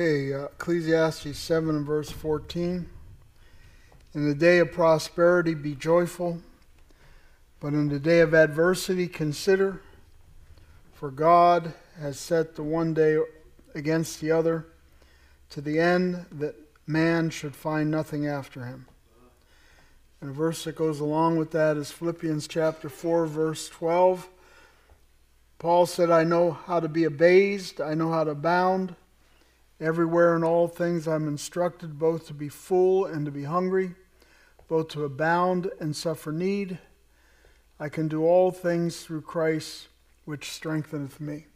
Okay, uh, Ecclesiastes 7 and verse 14. In the day of prosperity, be joyful, but in the day of adversity, consider, for God has set the one day against the other, to the end that man should find nothing after him. And a verse that goes along with that is Philippians chapter 4, verse 12. Paul said, I know how to be abased, I know how to abound. Everywhere in all things I'm instructed both to be full and to be hungry, both to abound and suffer need. I can do all things through Christ which strengtheneth me.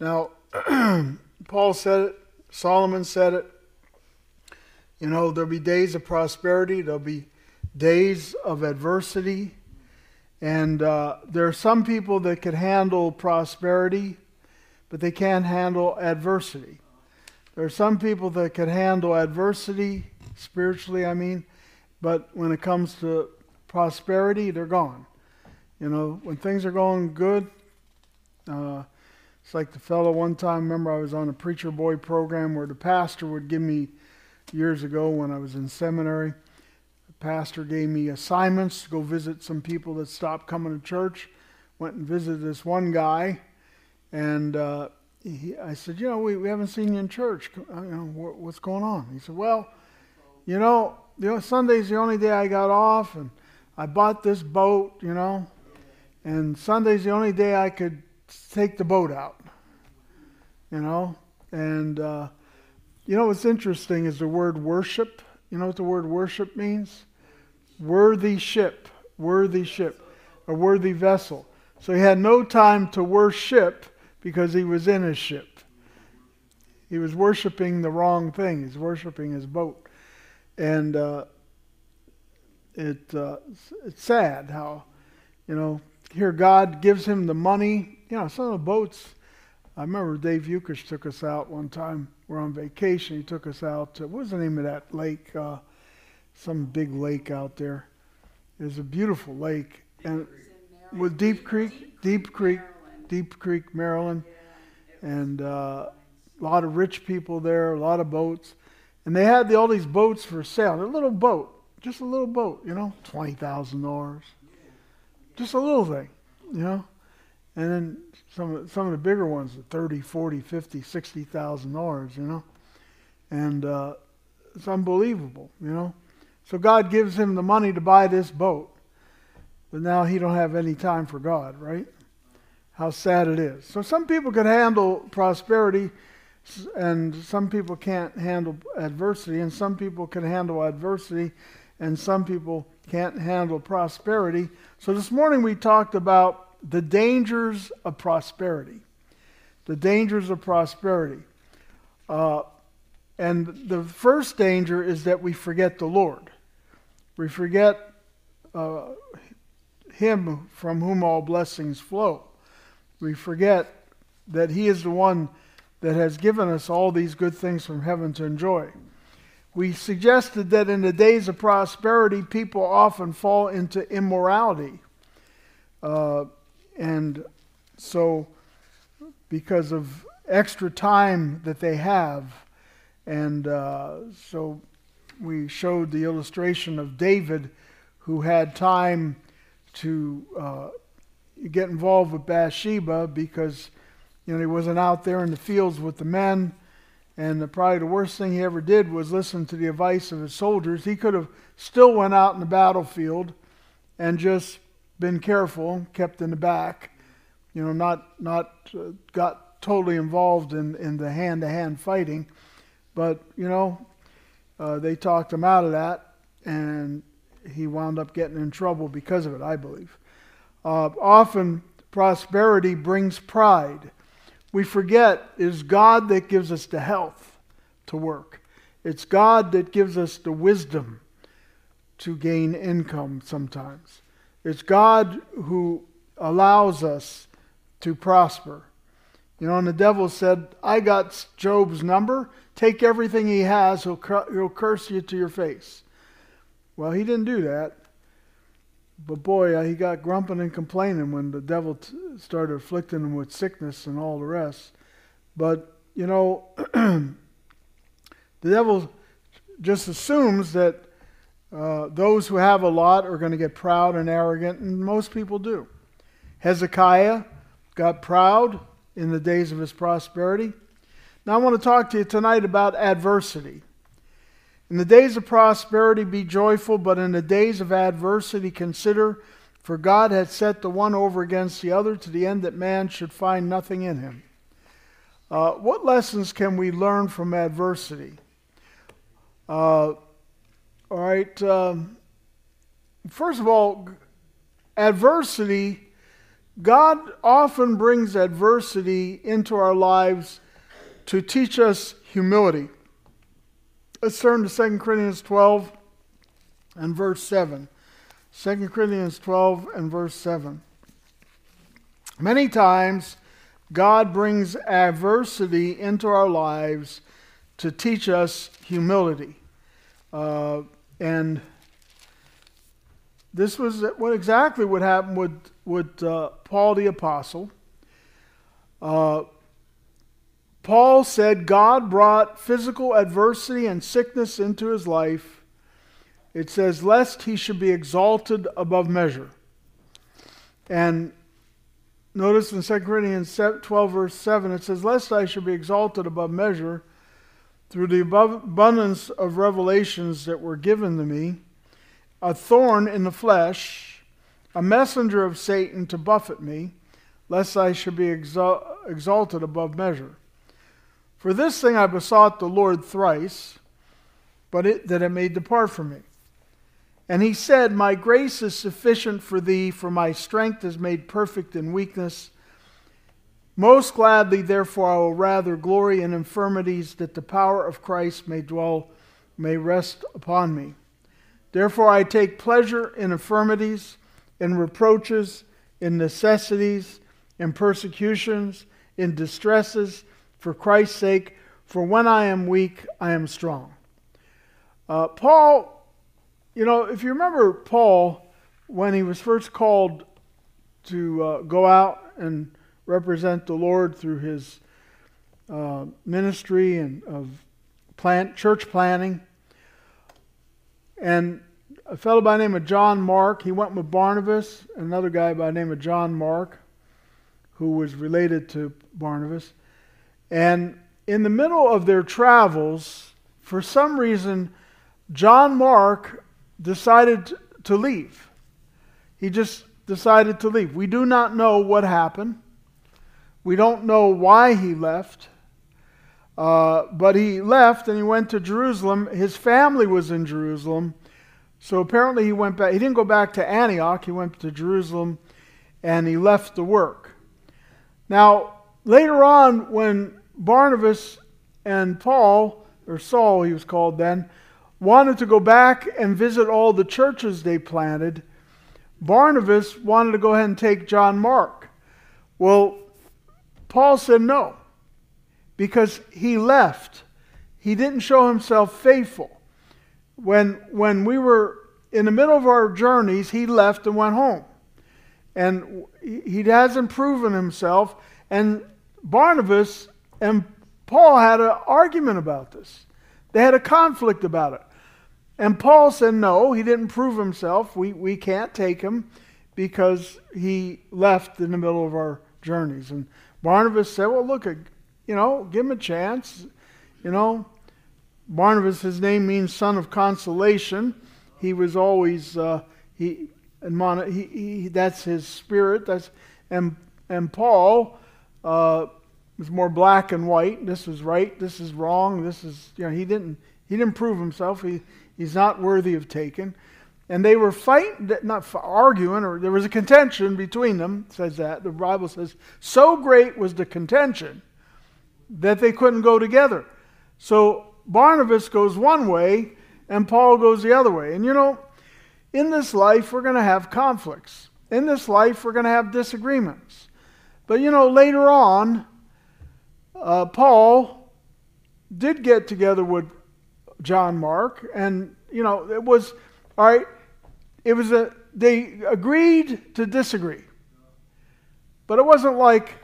Now, Paul said it, Solomon said it. You know, there'll be days of prosperity, there'll be days of adversity. And uh, there are some people that can handle prosperity, but they can't handle adversity. There are some people that can handle adversity, spiritually, I mean, but when it comes to prosperity, they're gone. You know, when things are going good, uh, it's like the fellow one time, remember I was on a preacher boy program where the pastor would give me, years ago when I was in seminary, the pastor gave me assignments to go visit some people that stopped coming to church. Went and visited this one guy, and uh, he, I said, you know, we, we haven't seen you in church. Uh, you know, what, what's going on? He said, well, you know, know, Sunday's the only day I got off, and I bought this boat, you know, and Sunday's the only day I could take the boat out, you know, and uh, you know what's interesting is the word worship. You know what the word worship means? Worthy ship, worthy ship, a worthy vessel. So he had no time to worship because he was in his ship. He was worshiping the wrong thing. He's worshiping his boat, and uh, it uh, it's sad how you know here God gives him the money. You know, some of the boats. I remember Dave Eukish took us out one time. We're on vacation. He took us out. To, what was the name of that lake? Uh, some big lake out there. It was a beautiful lake, and with Deep Creek, Deep Creek, Deep Creek, Maryland, and uh, a lot of rich people there, a lot of boats, and they had the, all these boats for sale. A little boat, just a little boat, you know, twenty thousand dollars, just a little thing, you know, and then some of, some of the bigger ones, thirty, forty, fifty, sixty thousand dollars, you know, and uh, it's unbelievable, you know. So God gives him the money to buy this boat, but now he don't have any time for God, right? How sad it is. So some people can handle prosperity and some people can't handle adversity and some people can handle adversity and some people can't handle prosperity. So this morning we talked about the dangers of prosperity. The dangers of prosperity. Uh, and the first danger is that we forget the Lord. We forget uh, Him from whom all blessings flow. We forget that He is the one that has given us all these good things from heaven to enjoy. We suggested that in the days of prosperity, people often fall into immorality. Uh, and so, because of extra time that they have, and uh, so we showed the illustration of David who had time to uh, get involved with Bathsheba because you know he wasn't out there in the fields with the men. And the, probably the worst thing he ever did was listen to the advice of his soldiers. He could have still went out in the battlefield and just been careful kept in the back you know not not uh, got totally involved in, in the hand-to-hand fighting. But you know uh, they talked him out of that, and he wound up getting in trouble because of it, I believe. Uh, often, prosperity brings pride. We forget it is God that gives us the health to work, it's God that gives us the wisdom to gain income sometimes. It's God who allows us to prosper. You know, and the devil said, I got Job's number. Take everything he has, he'll, he'll curse you to your face. Well, he didn't do that. But boy, uh, he got grumping and complaining when the devil t- started afflicting him with sickness and all the rest. But, you know, The devil just assumes that uh, those who have a lot are going to get proud and arrogant, and most people do. Hezekiah got proud in the days of his prosperity. Now, I want to talk to you tonight about adversity. In the days of prosperity, be joyful, but in the days of adversity, consider, for God had set the one over against the other to the end that man should find nothing in him. Uh, what lessons can we learn from adversity? Uh, all right. Um, first of all, adversity, God often brings adversity into our lives to teach us humility. Let's turn to 2 Corinthians 12 and verse 7. 2 Corinthians 12 and verse 7. Many times, God brings adversity into our lives to teach us humility. Uh, and this was what exactly what happened with, with uh, Paul the Apostle. Uh, Paul said God brought physical adversity and sickness into his life. It says, lest he should be exalted above measure. And notice in 2 Corinthians 12, verse 7, it says, Lest I should be exalted above measure through the abundance of revelations that were given to me, a thorn in the flesh, a messenger of Satan to buffet me, lest I should be exalted above measure. For this thing I besought the Lord thrice, but it, that it may depart from me. And he said, My grace is sufficient for thee, for my strength is made perfect in weakness. Most gladly, therefore, I will rather glory in infirmities, that the power of Christ may dwell, may rest upon me. Therefore, I take pleasure in infirmities, in reproaches, in necessities, in persecutions, in distresses for Christ's sake, for when I am weak, I am strong. Uh, Paul, you know, if you remember Paul, when he was first called to uh, go out and represent the Lord through his uh, ministry and of plant church planning, and a fellow by the name of John Mark, he went with Barnabas, another guy by the name of John Mark, who was related to Barnabas. And in the middle of their travels, for some reason, John Mark decided to leave. He just decided to leave. We do not know what happened. We don't know why he left. Uh, but he left and he went to Jerusalem. His family was in Jerusalem. So apparently he went back. He didn't go back to Antioch. He went to Jerusalem and he left the work. Now, later on, when Barnabas and Paul, or Saul he was called then, wanted to go back and visit all the churches they planted. Barnabas wanted to go ahead and take John Mark. Well, Paul said no, because he left. He didn't show himself faithful. When, when we were in the middle of our journeys, he left and went home. And he hasn't proven himself. And Barnabas and Paul had an argument about this. They had a conflict about it. And Paul said, no, he didn't prove himself. We, we can't take him because he left in the middle of our journeys. And Barnabas said, well, look, you know, give him a chance. You know, Barnabas, his name means son of consolation. He was always, uh, he, and he, he, that's his spirit. That's, and, and Paul, uh, was more black and white. This is right. This is wrong. This is you know he didn't he didn't prove himself. He he's not worthy of taking. And they were fighting, not arguing, or there was a contention between them. Says that the Bible says so great was the contention that they couldn't go together. So Barnabas goes one way, and Paul goes the other way. And you know, in this life we're going to have conflicts. In this life we're going to have disagreements. But you know, later on, uh, Paul did get together with John Mark, and you know it was all right. It was a they agreed to disagree, but it wasn't like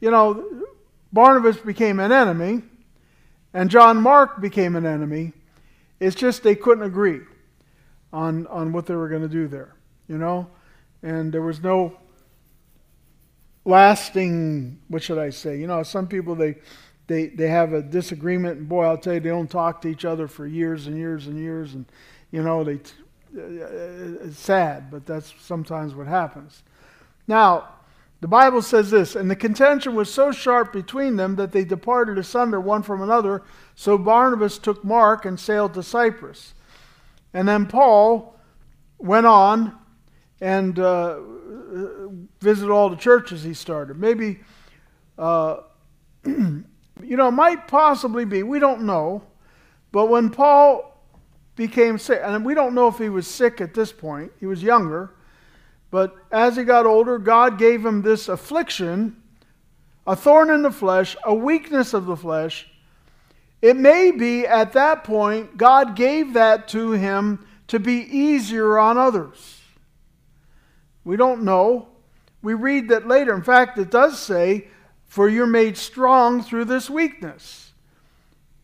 you know Barnabas became an enemy, and John Mark became an enemy. It's just they couldn't agree on, on what they were going to do there, you know? And there was no lasting, what should I say? You know, some people, they, they, they have a disagreement, and boy, I'll tell you, they don't talk to each other for years and years and years, and, you know, they, it's sad, but that's sometimes what happens. Now, the Bible says this, and the contention was so sharp between them that they departed asunder one from another. So Barnabas took Mark and sailed to Cyprus. And then Paul went on and uh, visited all the churches he started. Maybe, uh, you know, it might possibly be, we don't know, but when Paul became sick, and we don't know if he was sick at this point, he was younger. But as he got older, God gave him this affliction, a thorn in the flesh, a weakness of the flesh. It may be at that point God gave that to him to be easier on others. We don't know. We read that later. In fact, it does say, For you're made strong through this weakness.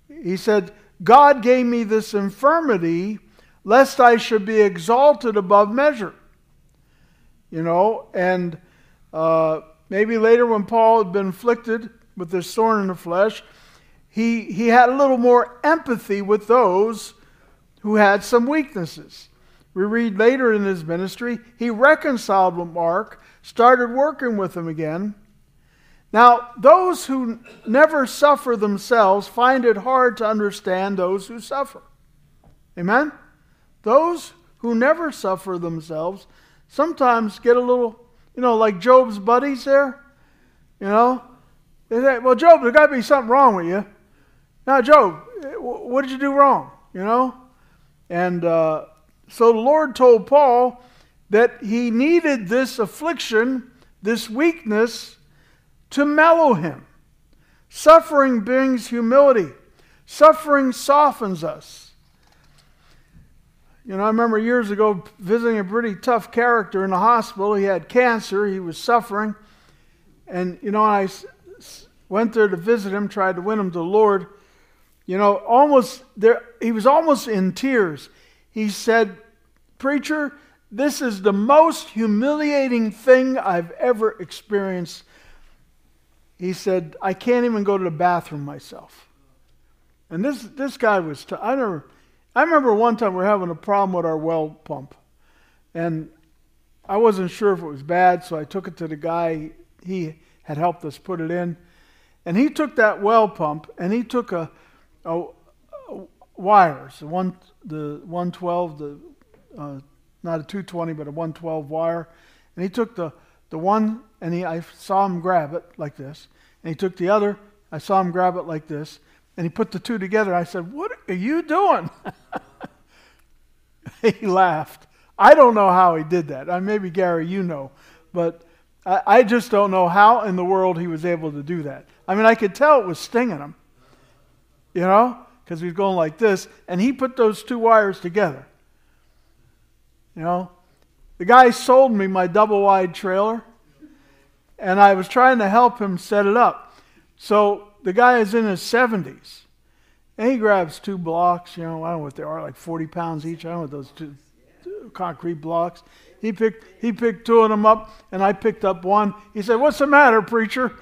He said, God gave me this infirmity lest I should be exalted above measure you know, and uh, maybe later when Paul had been afflicted with this thorn in the flesh, he, he had a little more empathy with those who had some weaknesses. We read later in his ministry, he reconciled with Mark, started working with him again. Now, those who never suffer themselves find it hard to understand those who suffer. Amen? Those who never suffer themselves sometimes get a little, you know, like Job's buddies there. You know, they say, "Well, Job, there's got to be something wrong with you." Now, Job, what did you do wrong? You know, and uh, so the Lord told Paul that he needed this affliction, this weakness, to mellow him. Suffering brings humility. Suffering softens us. You know, I remember years ago visiting a pretty tough character in the hospital. He had cancer, he was suffering. And, you know, I went there to visit him, tried to win him to the Lord. You know, almost there, he was almost in tears. He said, Preacher, this is the most humiliating thing I've ever experienced. He said, I can't even go to the bathroom myself. And this, this guy was, t- I never, I remember one time we were having a problem with our well pump. And I wasn't sure if it was bad, so I took it to the guy. He had helped us put it in. And he took that well pump and he took a, a, wires, one, the 112, the, uh, not a 220, but a 112 wire. And he took the, the one, and he, I saw him grab it like this. And he took the other, I saw him grab it like this. And he put the two together. I said, What are you doing? he laughed. I don't know how he did that. Uh, maybe, Gary, you know. But I, I just don't know how in the world he was able to do that. I mean, I could tell it was stinging him, you know, because he was going like this. And he put those two wires together. You know, the guy sold me my double wide trailer, and I was trying to help him set it up. So the guy is in his 70s. And he grabs two blocks, you know, I don't know what they are, like 40 pounds each. I don't know those two, two concrete blocks. He picked, he picked two of them up, and I picked up one. He said, What's the matter, preacher?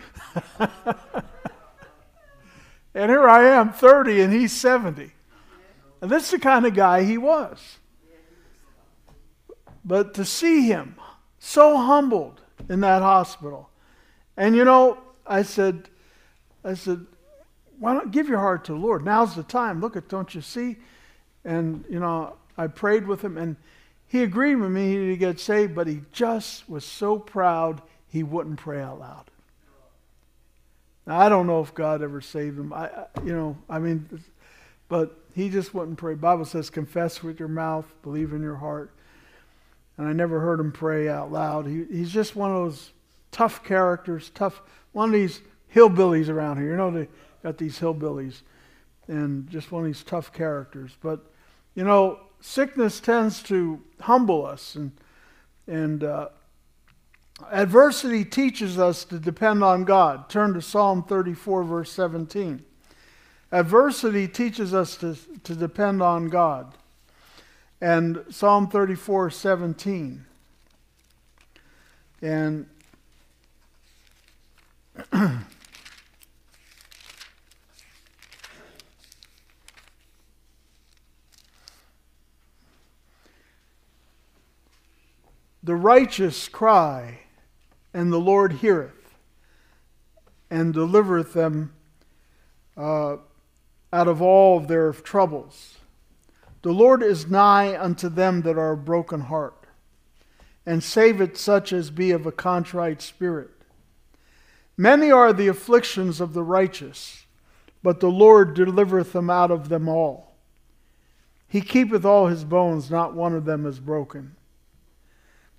and here I am, 30, and he's 70. And this is the kind of guy he was. But to see him so humbled in that hospital, and you know, I said, I said, why don't give your heart to the Lord? Now's the time. Look at, don't you see? And, you know, I prayed with him and he agreed with me he needed to get saved, but he just was so proud he wouldn't pray out loud. Now, I don't know if God ever saved him. I, you know, I mean, but he just wouldn't pray. Bible says, confess with your mouth, believe in your heart. And I never heard him pray out loud. He, he's just one of those tough characters, tough, one of these hillbillies around here. You know, they got these hillbillies and just one of these tough characters. But, you know, sickness tends to humble us, and, and uh, adversity teaches us to depend on God. Turn to Psalm 34, verse 17. Adversity teaches us to, to depend on God. And Psalm 34 17. And the righteous cry, and the Lord heareth, and delivereth them uh, out of all their troubles. The Lord is nigh unto them that are of broken heart, and saveth such as be of a contrite spirit. Many are the afflictions of the righteous, but the Lord delivereth them out of them all. He keepeth all his bones, not one of them is broken.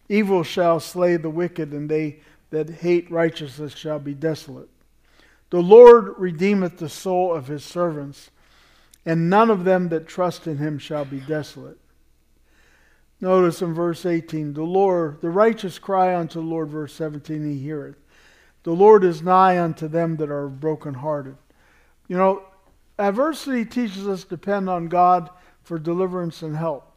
Evil shall slay the wicked, and they that hate righteousness shall be desolate. The Lord redeemeth the soul of his servants, and none of them that trust in him shall be desolate. Notice in verse 18, the Lord, the righteous cry unto the Lord, verse 17, he heareth. The Lord is nigh unto them that are brokenhearted. You know, adversity teaches us to depend on God for deliverance and help.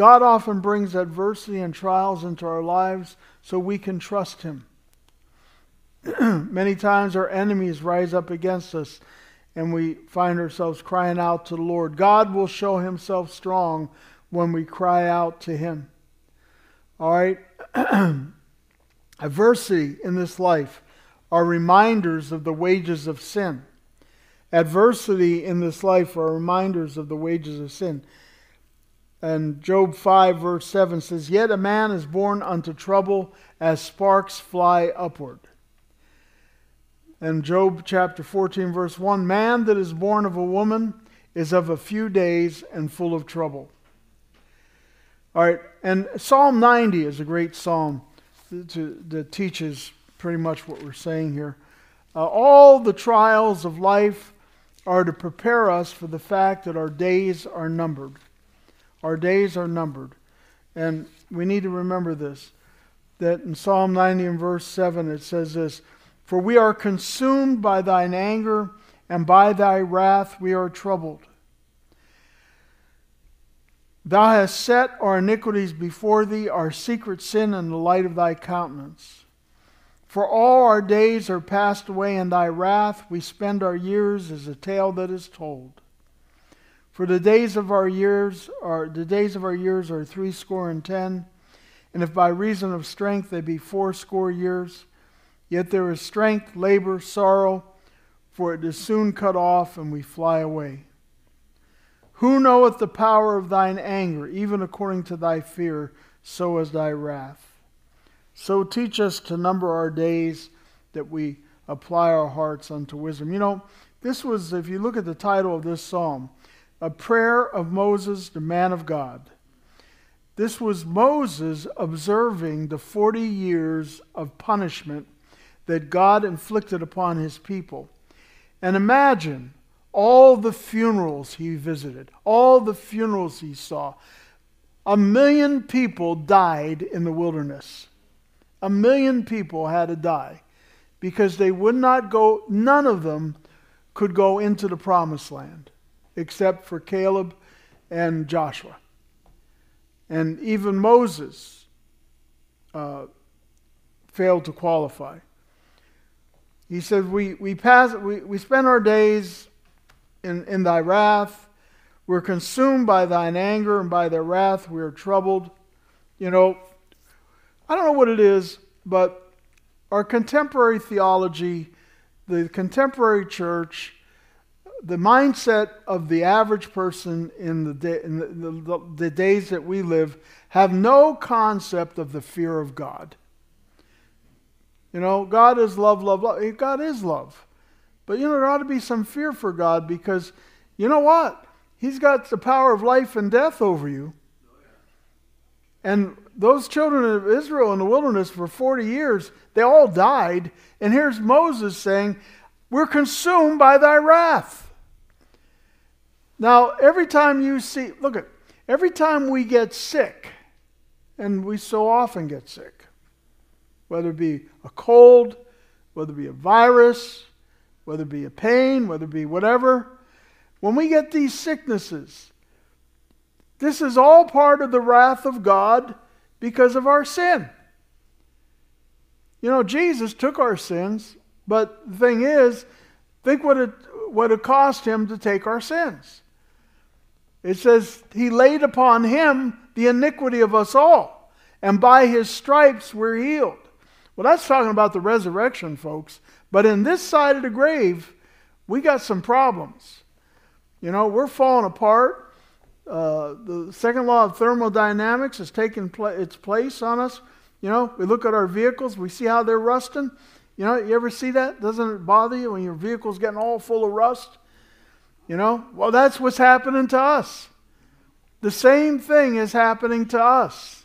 God often brings adversity and trials into our lives so we can trust Him. Many times our enemies rise up against us and we find ourselves crying out to the Lord. God will show Himself strong when we cry out to Him. All right? Adversity in this life are reminders of the wages of sin. Adversity in this life are reminders of the wages of sin. And Job 5, verse 7 says, Yet a man is born unto trouble as sparks fly upward. And Job chapter 14, verse 1 Man that is born of a woman is of a few days and full of trouble. All right, and Psalm 90 is a great psalm that teaches pretty much what we're saying here. Uh, all the trials of life are to prepare us for the fact that our days are numbered. Our days are numbered. And we need to remember this that in Psalm 90 and verse 7 it says this For we are consumed by thine anger, and by thy wrath we are troubled. Thou hast set our iniquities before thee, our secret sin in the light of thy countenance. For all our days are passed away in thy wrath. We spend our years as a tale that is told. For the days of our years are the days of our years are threescore and ten, and if by reason of strength they be fourscore years, yet there is strength, labor, sorrow, for it is soon cut off, and we fly away. Who knoweth the power of thine anger, even according to thy fear, so is thy wrath? So teach us to number our days that we apply our hearts unto wisdom. You know, this was, if you look at the title of this psalm, a prayer of Moses, the man of God. This was Moses observing the 40 years of punishment that God inflicted upon his people. And imagine all the funerals he visited, all the funerals he saw. A million people died in the wilderness. A million people had to die because they would not go, none of them could go into the promised land except for Caleb and Joshua. And even Moses uh, failed to qualify. He said, We, we, pass, we, we spend our days in, in thy wrath. We're consumed by thine anger, and by thy wrath we are troubled. You know, I don't know what it is, but our contemporary theology, the contemporary church, the mindset of the average person in the, day, in the, the, the, days that we live have no concept of the fear of God. You know, God is love, love, love. God is love. But, you know, there ought to be some fear for God because, you know what? He's got the power of life and death over you. And those children of Israel in the wilderness for 40 years, they all died. And here's Moses saying, We're consumed by thy wrath. Now, every time you see, look at, every time we get sick, and we so often get sick, whether it be a cold, whether it be a virus, whether it be a pain, whether it be whatever, when we get these sicknesses, this is all part of the wrath of God because of our sin. You know, Jesus took our sins, but the thing is, think what it, what it cost him to take our sins. It says, He laid upon him the iniquity of us all, and by his stripes we're healed. Well, that's talking about the resurrection, folks. But in this side of the grave, we got some problems. You know, we're falling apart. Uh, the second law of thermodynamics has taken pl- its place on us. You know, we look at our vehicles, we see how they're rusting. You know, you ever see that? Doesn't it bother you when your vehicle's getting all full of rust? You know, well, that's what's happening to us. The same thing is happening to us.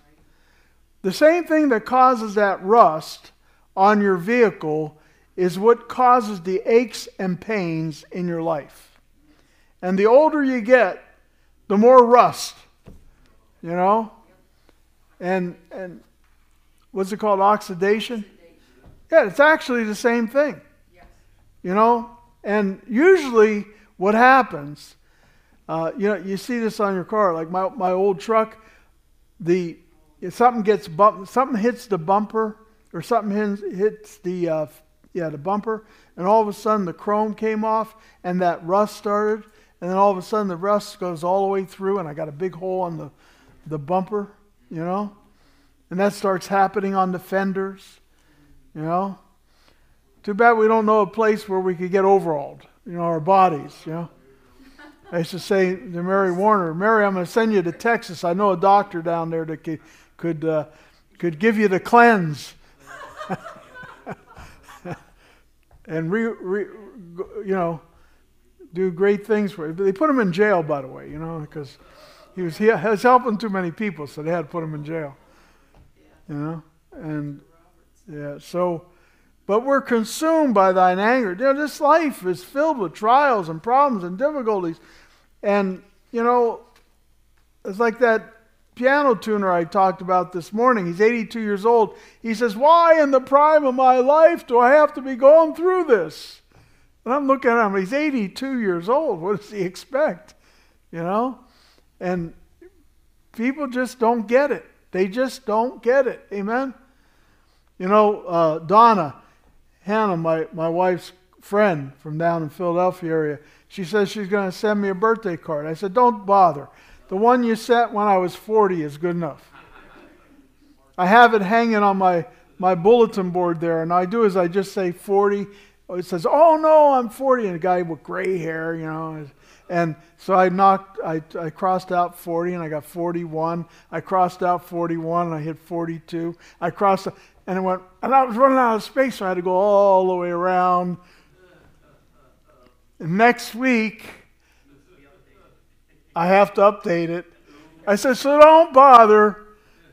The same thing that causes that rust on your vehicle is what causes the aches and pains in your life. And the older you get, the more rust, you know? And, and what's it called? Oxidation? Yeah, it's actually the same thing. You know? And usually what happens, uh, you know, you see this on your car, like my, my old truck, the if something gets bump, something hits the bumper or something hits, hits the uh, yeah the bumper, and all of a sudden the chrome came off and that rust started, and then all of a sudden the rust goes all the way through, and I got a big hole on the the bumper, you know, and that starts happening on the fenders, you know. Too bad we don't know a place where we could get overhauled, you know, our bodies, you know. I used to say to Mary Warner, Mary, I'm going to send you to Texas. I know a doctor down there that could could, uh, could give you the cleanse. and re, re, you know do great things for you. They put him in jail, by the way, you know, because he was he was helping too many people, so they had to put him in jail. You know, and yeah, so, but we're consumed by thine anger. You know, this life is filled with trials and problems and difficulties, and you know, it's like that piano tuner I talked about this morning. He's 82 years old. He says, Why in the prime of my life do I have to be going through this? And I'm looking at him, he's 82 years old. What does he expect? You know? And people just don't get it. They just don't get it. Amen? You know, uh, Donna, Hannah, my, my wife's friend from down in Philadelphia area, she says she's going to send me a birthday card. I said, Don't bother. The one you sent when I was 40 is good enough. I have it hanging on my, my bulletin board there, and I do is I just say 40. It says, "Oh no, I'm 40," and a guy with gray hair, you know. And so I knocked, I, I crossed out 40, and I got 41. I crossed out 41, and I hit 42. I crossed, and it went, and I was running out of space, so I had to go all the way around. And next week, I have to update it. I said, so don't bother.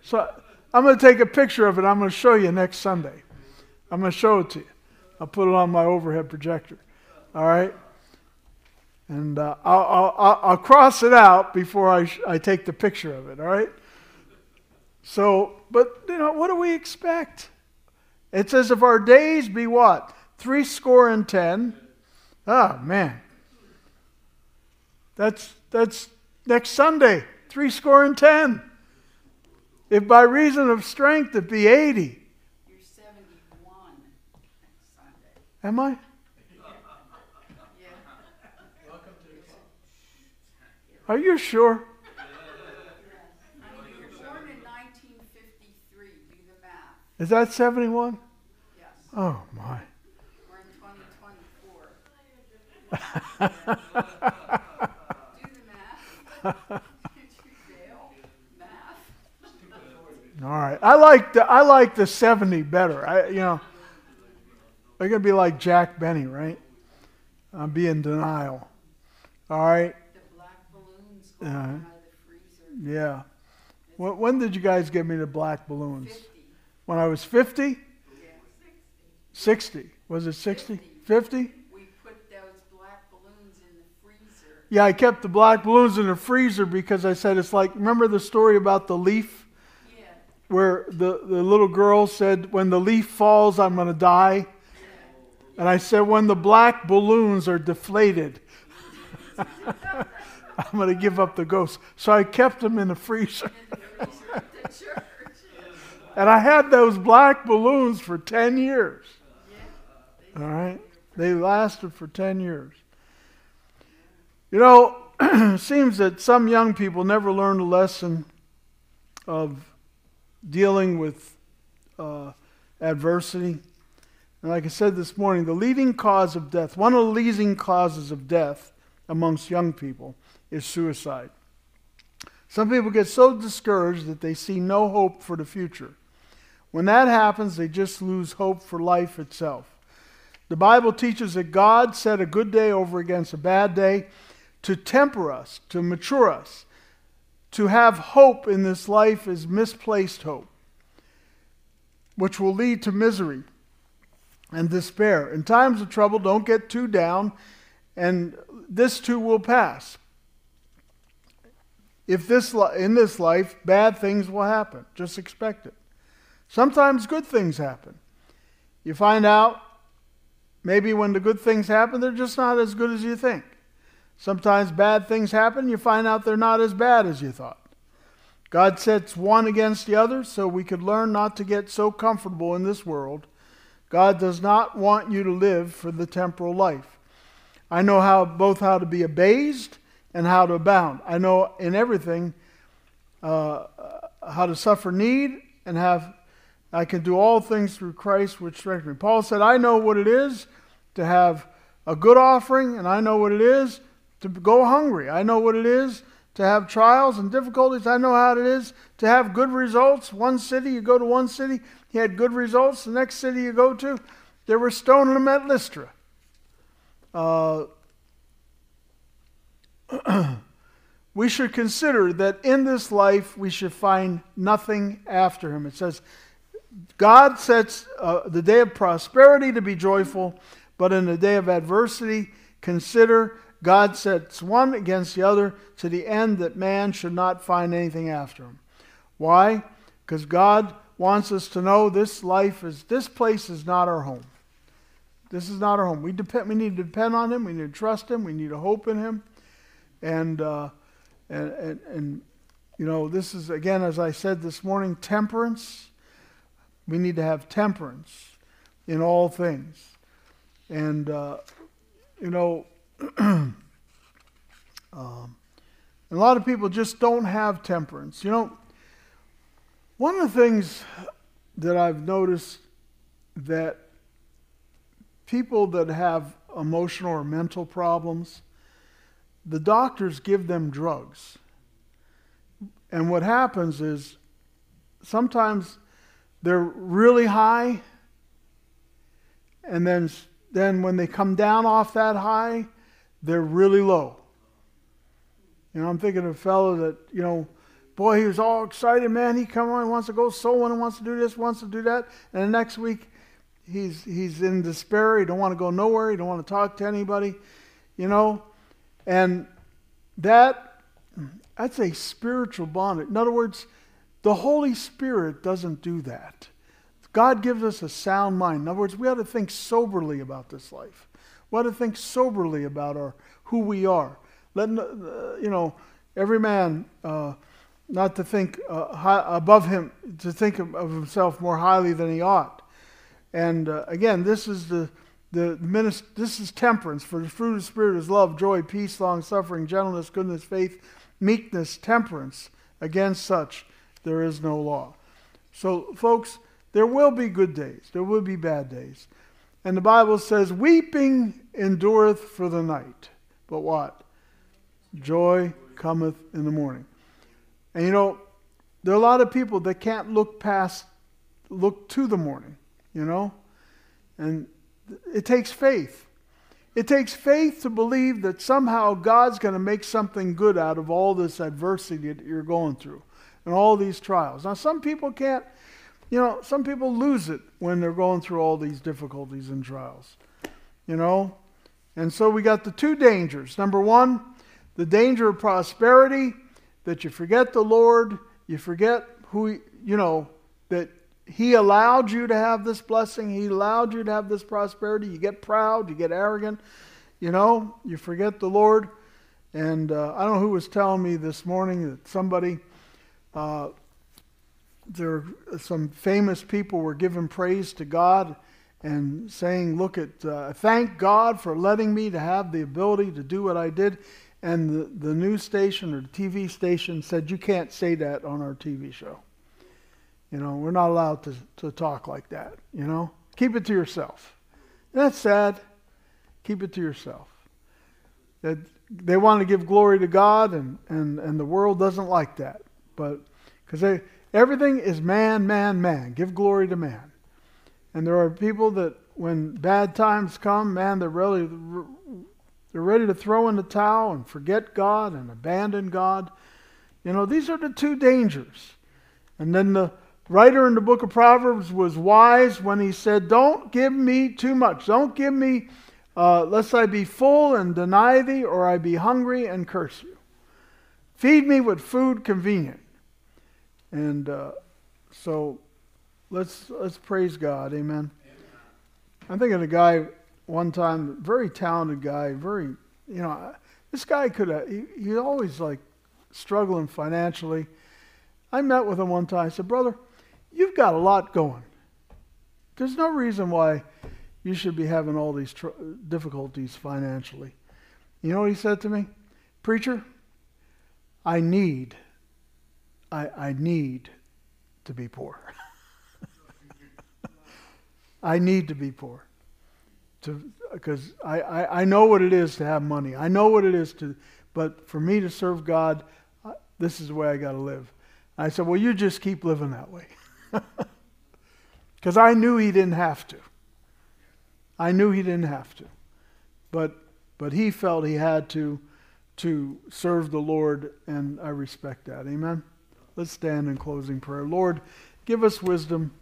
So I'm going to take a picture of it. I'm going to show you next Sunday. I'm going to show it to you. I'll put it on my overhead projector. All right? And uh, I'll, I'll, I'll, cross it out before I, sh- I take the picture of it. All right? So, but, you know, what do we expect? It says, if our days be what? Three score and ten. Oh, man. That's, that's next Sunday, three score and ten. If by reason of strength it be 80. You're 71 next Sunday. Am I? Are you sure? I mean, you were born in 1953. Do the math. Is that 71? Yes. Oh, my. We're in 2024. Do the math. Did you fail math? All right. I like the, I like the 70 better. I, you know, going to be like Jack Benny, right? I'm be in denial. All right? The black balloons going Uh, out of the freezer. Yeah. When, when did you guys give me the black balloons? 50. When I was 50? Yeah. 60. Was it 60? 50? We put those black balloons in the freezer. Yeah, I kept the black balloons in the freezer because I said it's like, remember the story about the leaf? Yeah. Where the, the little girl said, When the leaf falls, I'm going to die. And I said, When the black balloons are deflated. I'm going to give up the ghost. So I kept them in the freezer. and I had those black balloons for 10 years. All right? They lasted for 10 years. You know, it seems that some young people never learn the lesson of dealing with uh, adversity. And like I said this morning, the leading cause of death, one of the leading causes of death amongst young people, is suicide. Some people get so discouraged that they see no hope for the future. When that happens, they just lose hope for life itself. The Bible teaches that God set a good day over against a bad day to temper us, to mature us. To have hope in this life is misplaced hope, which will lead to misery and despair. In times of trouble, don't get too down, and this too will pass. If this in this life bad things will happen, just expect it. Sometimes good things happen. You find out maybe when the good things happen, they're just not as good as you think. Sometimes bad things happen, you find out they're not as bad as you thought. God sets one against the other so we could learn not to get so comfortable in this world. God does not want you to live for the temporal life. I know how both how to be abased and how to abound. I know in everything uh, how to suffer need and have I can do all things through Christ which strengthens me. Paul said, I know what it is to have a good offering, and I know what it is to go hungry. I know what it is to have trials and difficulties. I know how it is to have good results. One city, you go to one city, he had good results. The next city you go to, they were stoning him at Lystra. Uh, we should consider that in this life we should find nothing after him. It says, God sets uh, the day of prosperity to be joyful, but in the day of adversity, consider God sets one against the other to the end that man should not find anything after him. Why? Because God wants us to know this life is, this place is not our home. This is not our home. We, depend, we need to depend on Him. We need to trust Him. We need to hope in Him. And, uh, and, and, and, you know, this is, again, as I said this morning, temperance. We need to have temperance in all things. And, uh, you know, um, a lot of people just don't have temperance. You know, one of the things that I've noticed that people that have emotional or mental problems, the doctors give them drugs. And what happens is sometimes they're really high, and then, then when they come down off that high, they're really low. You know, I'm thinking of a fellow that, you know, boy, he was all excited, man. He come on, he wants to go sowing and wants to do this, wants to do that. And the next week, he's, he's in despair. He don't want to go nowhere. He don't want to talk to anybody, you know. And that, that's a spiritual bondage. In other words, the Holy Spirit doesn't do that. God gives us a sound mind. In other words, we ought to think soberly about this life. We ought to think soberly about our who we are. Let uh, you know every man uh, not to think uh, high, above him, to think of, of, himself more highly than he ought. And uh, again, this is the the minister, this is temperance. For the fruit of the spirit is love, joy, peace, long suffering, gentleness, goodness, faith, meekness, temperance. Against such there is no law. So, folks, there will be good days. There will be bad days. And the Bible says, Weeping endureth for the night. But what? Joy cometh in the morning. And you know, there are a lot of people that can't look past, look to the morning, you know? And it takes faith. It takes faith to believe that somehow God's going to make something good out of all this adversity that you're going through and all these trials. Now, some people can't you know, some people lose it when they're going through all these difficulties and trials. You know? And so we got the two dangers. Number one, the danger of prosperity, that you forget the Lord, you forget who, you know, that He allowed you to have this blessing, He allowed you to have this prosperity. You get proud, you get arrogant, you know, you forget the Lord. And uh, I don't know who was telling me this morning that somebody, uh, there some famous people were giving praise to God and saying, "Look at, uh, thank God for letting me to have the ability to do what I did." And the, the news station or the TV station said, "You can't say that on our TV show. You know, we're not allowed to to talk like that. You know, keep it to yourself." That's sad. Keep it to yourself. That they want to give glory to God, and, and, and the world doesn't like that. But because everything is man, man, man. Give glory to man. And there are people that, when bad times come, man, they're really they're ready to throw in the towel and forget God and abandon God. You know, these are the two dangers. And then the writer in the book of Proverbs was wise when he said, Don't give me too much. Don't give me, uh, lest I be full and deny thee, or I be hungry and curse you. Feed me with food convenient. And uh, so let's, let's praise God. Amen. I'm thinking of a guy one time, very talented guy, very, you know, this guy could have, he, he always like struggling financially. I met with him one time. I said, Brother, You've got a lot going. There's no reason why you should be having all these tr- difficulties financially. You know what he said to me? Preacher, I need, I, I need to be poor. I need to be poor. Because I, I, I know what it is to have money. I know what it is to, but for me to serve God, this is the way I got to live. I said, well, you just keep living that way. Because I knew he didn't have to. I knew he didn't have to. But, but he felt he had to to serve the Lord, and I respect that. Amen? Let's stand in closing prayer. Lord, give us wisdom.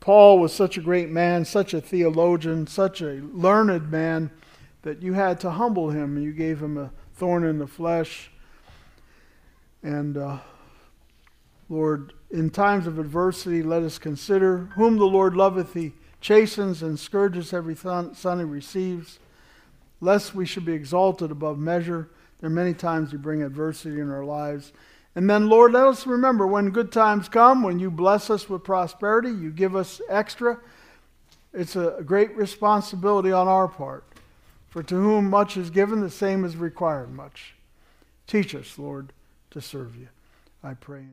Paul was such a great man, such a theologian, such a learned man that you had to humble him. You gave him a thorn in the flesh. And uh, Lord, in times of adversity, let us consider whom the Lord loveth, he chastens and scourges every son he receives, lest we should be exalted above measure. There are many times you bring adversity in our lives. And then, Lord, let us remember when good times come, when you bless us with prosperity, you give us extra. It's a great responsibility on our part. For to whom much is given, the same is required much. Teach us, Lord, to serve you. I pray.